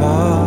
chimney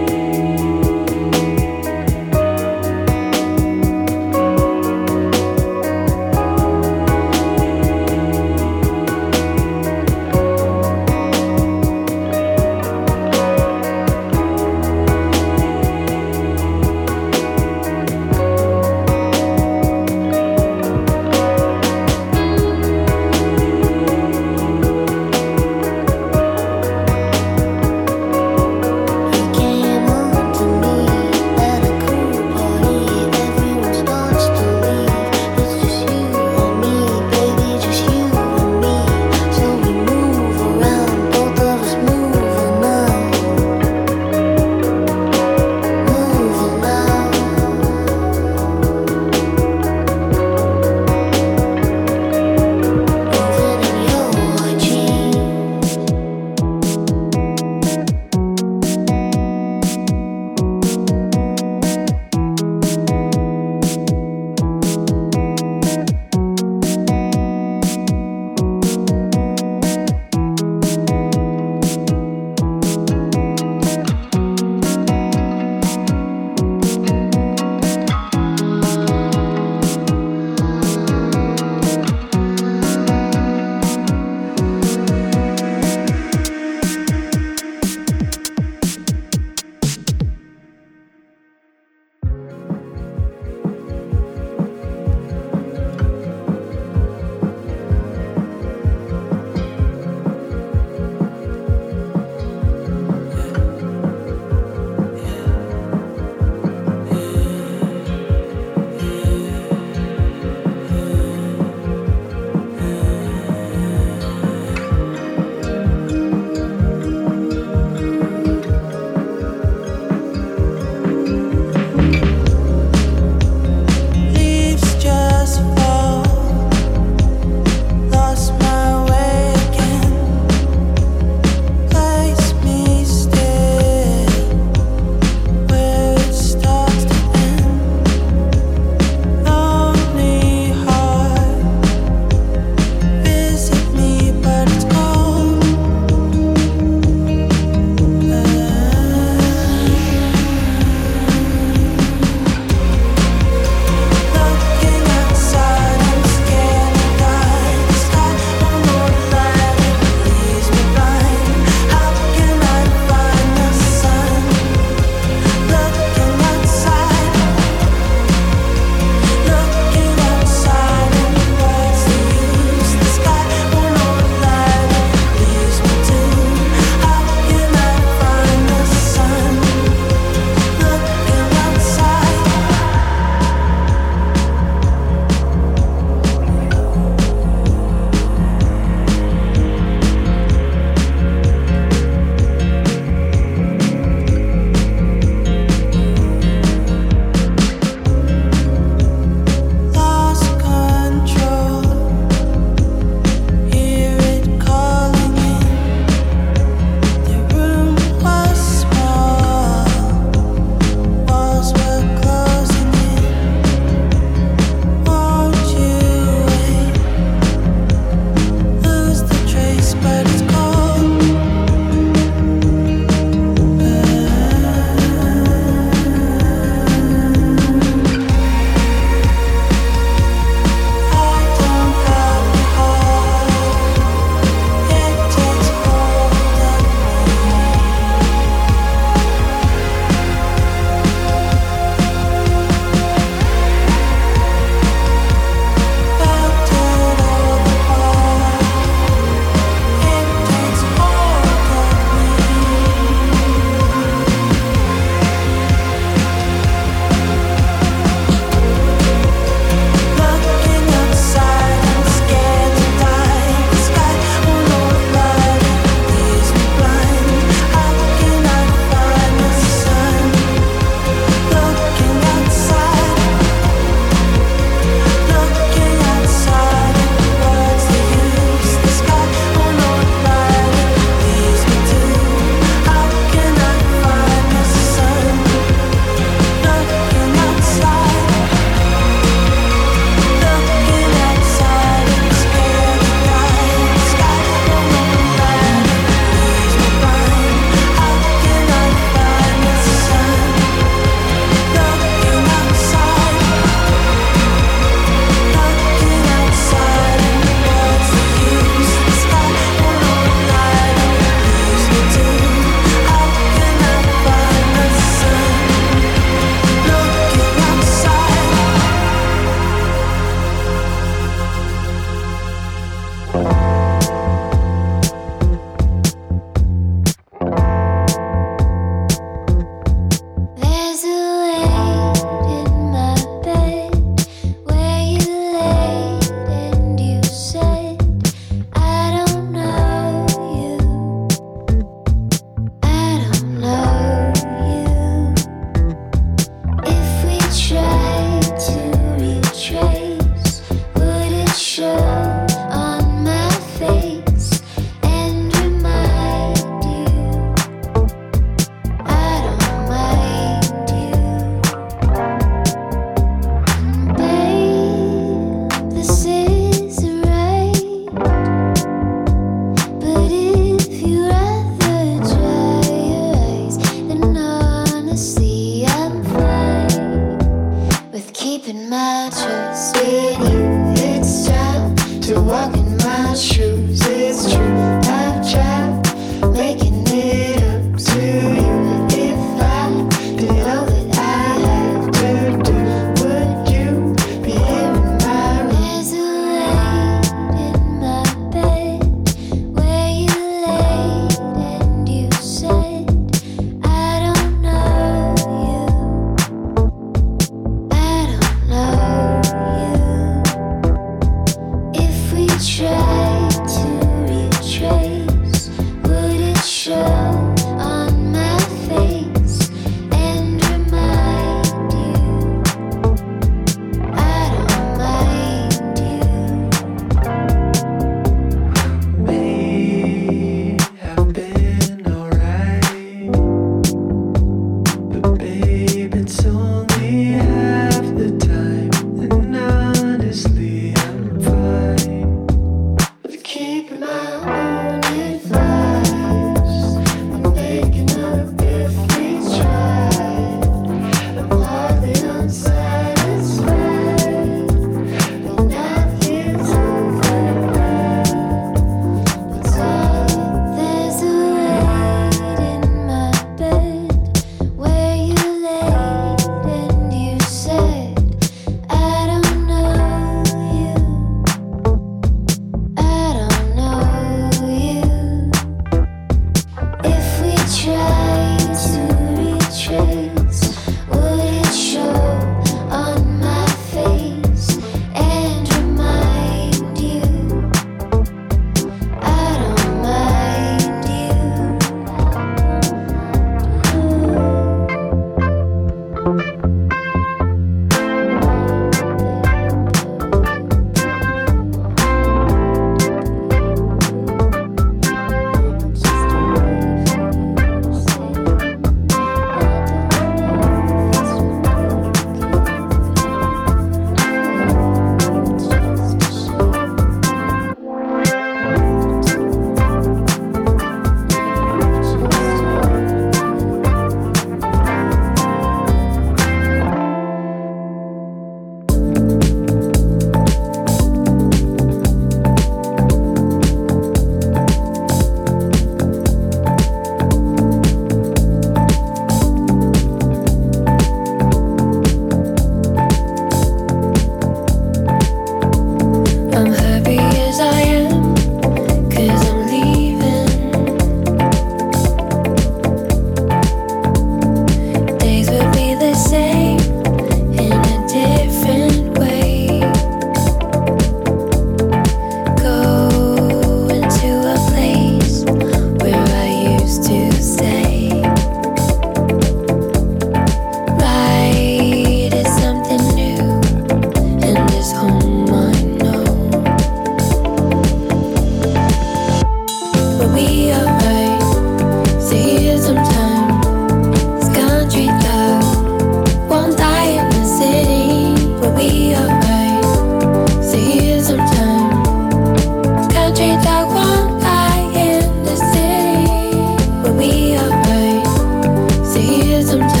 tears. I'm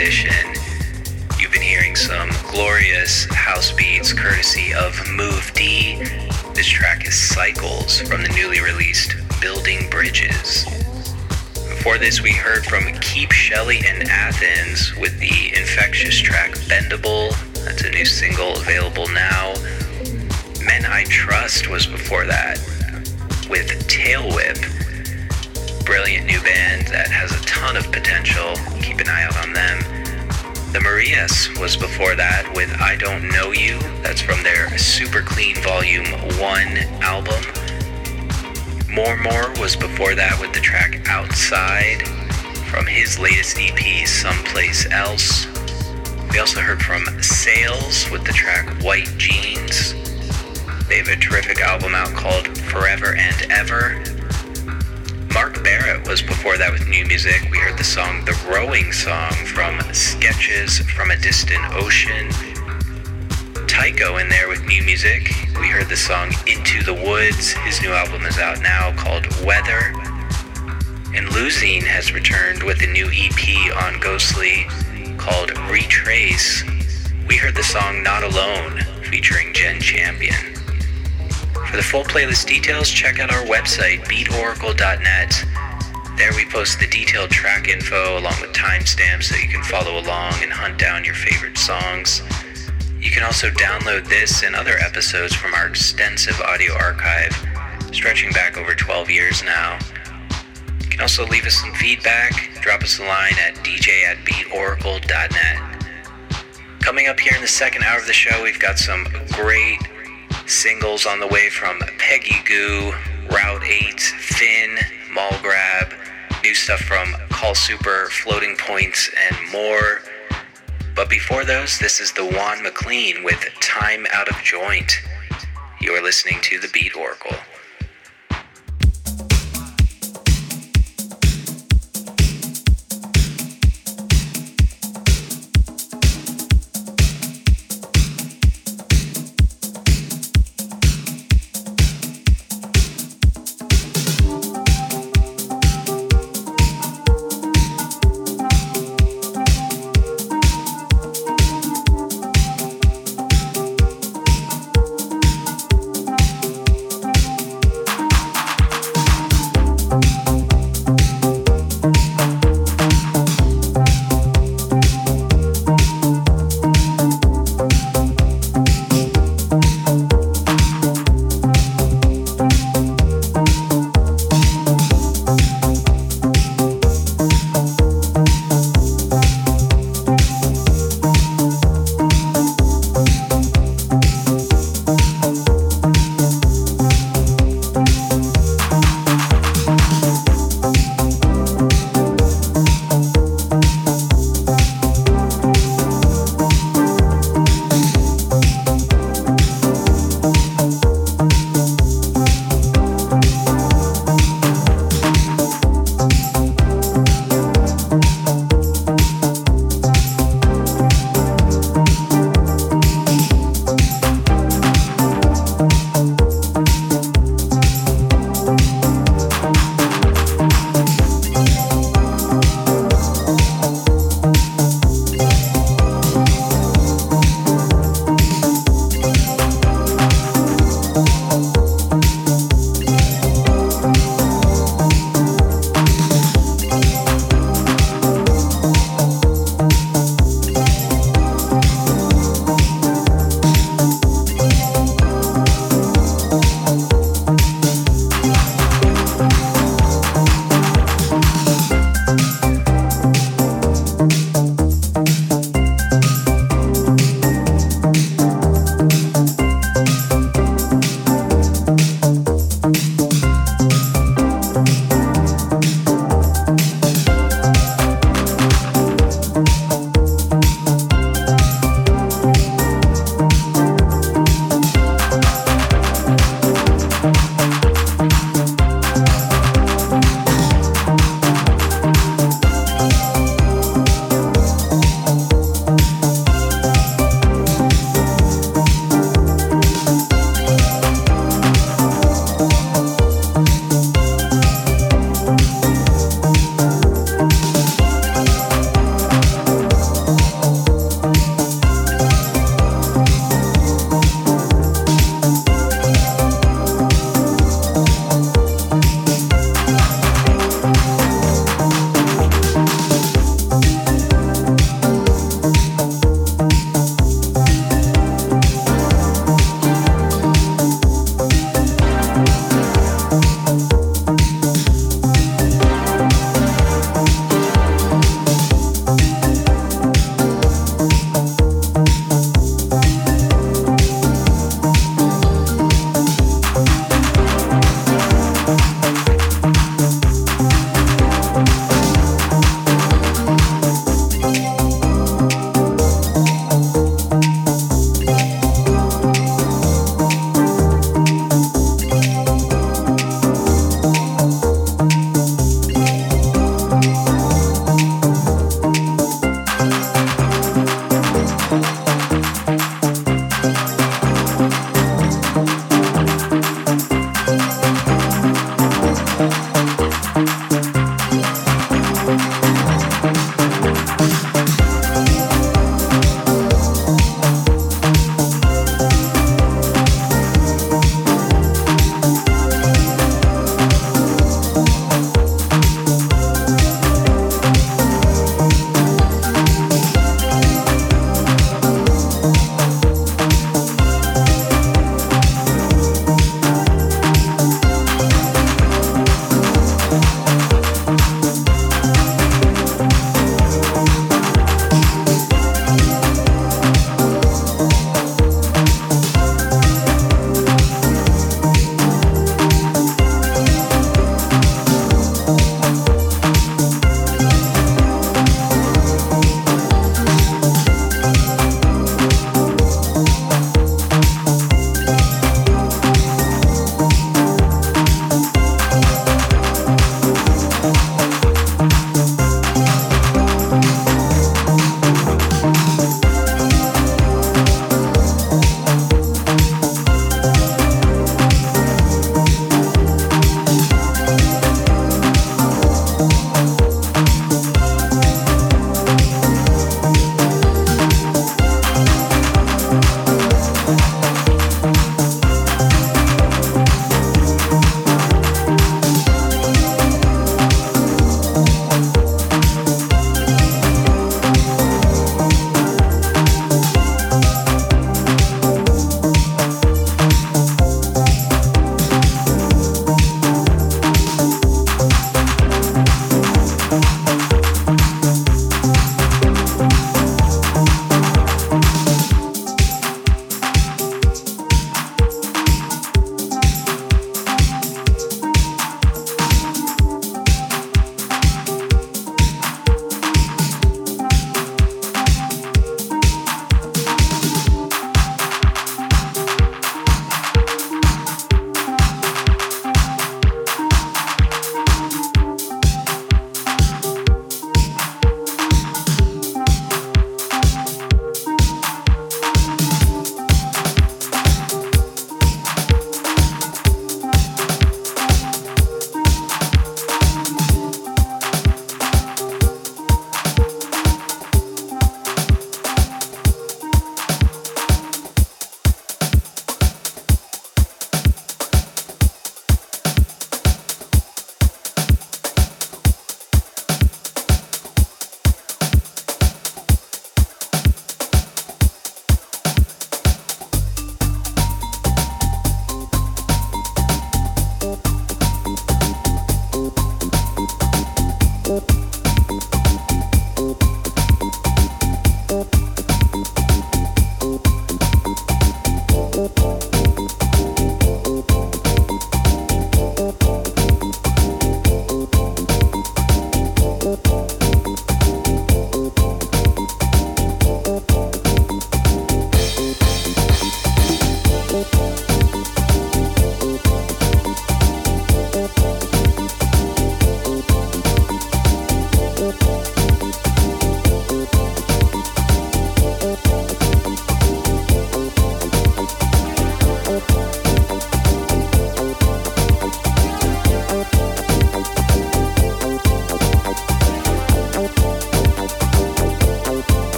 edition. You've been hearing some glorious house beats courtesy of Move D. This track is Cycles from the newly released Building Bridges. Before this, we heard from Keep Shelley in Athens with the infectious track Bendable. That's a new single available now. Men I Trust was before that with Tail Whip. Brilliant new band that has a ton of potential. Keep an eye out on them. The Marias was before that with I Don't Know You. That's from their Super Clean Volume 1 album. Mor Mor was before that with the track Outside from his latest EP, Someplace Else. We also heard from Sales with the track White Jeans. They have a terrific album out called Forever and Ever. Mark Barrott was before that with new music. We heard the song The Rowing Song from Sketches from a Distant Ocean. Tycho in there with new music. We heard the song Into the Woods. His new album is out now called Weather. And Lusine has returned with a new EP on Ghostly called Retrace. We heard the song Not Alone featuring Jen Champion. For the full playlist details, check out our website, beatoracle.net. There we post the detailed track info along with timestamps so you can follow along and hunt down your favorite songs. You can also download this and other episodes from our extensive audio archive, stretching back over 12 years now. You can also leave us some feedback, drop us a line at dj at beatoracle.net. Coming up here in the second hour of the show, we've got some great Singles on the way from Peggy Gou, Route 8, Finn, Mall Grab, new stuff from Call Super, Floating Points, and more. But before those, this is the Juan MacLean with Time Out of Joint. You're listening to the Beat Oracle.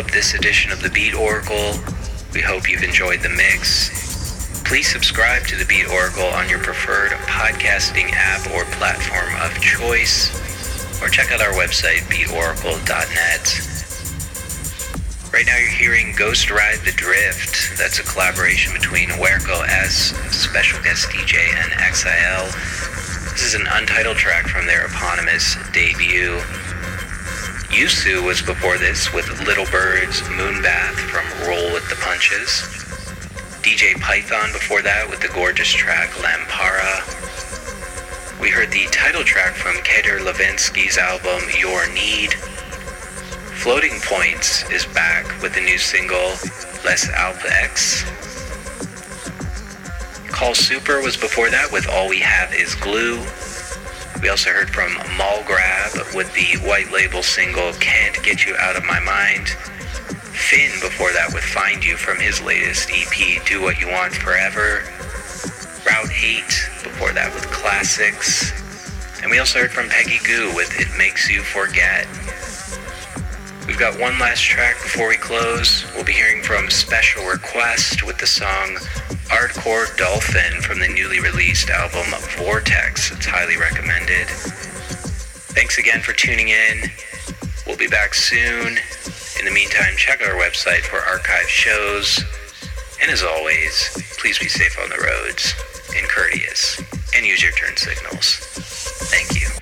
Up this edition of the Beat Oracle. We hope you've enjoyed the mix. Please subscribe to the Beat Oracle on your preferred podcasting app or platform of choice, or check out our website, beatoracle.net. Right now, you're hearing Ghost Ride the Drift. That's a collaboration between Huerco S, special guest DJ, and XIL. This is an untitled track from their eponymous debut. Yusu was before this with Little Birds Moonbath from Roll with the Punches. DJ Python before that with the gorgeous track Lampara. We heard the title track from Kedr Livanskiy's album Your Need. Floating Points is back with the new single LesAlpx. Call Super was before that with All We Have Is Glue. We also heard from Mall Grab with the white label single Can't Get You Out of My Mind. Finn before that with Find You from his latest EP Do What You Want Forever. Route 8 before that with Classics. And we also heard from Peggy Gou with It Makes You Forget. We've got one last track before we close. We'll be hearing from Special Request with the song Hardcore Dolphin from the newly released album Vortex. It's highly recommended. Thanks again for tuning in. We'll be back soon. In the meantime, check our website for archive shows. And as always, please be safe on the roads and courteous and use your turn signals. Thank you.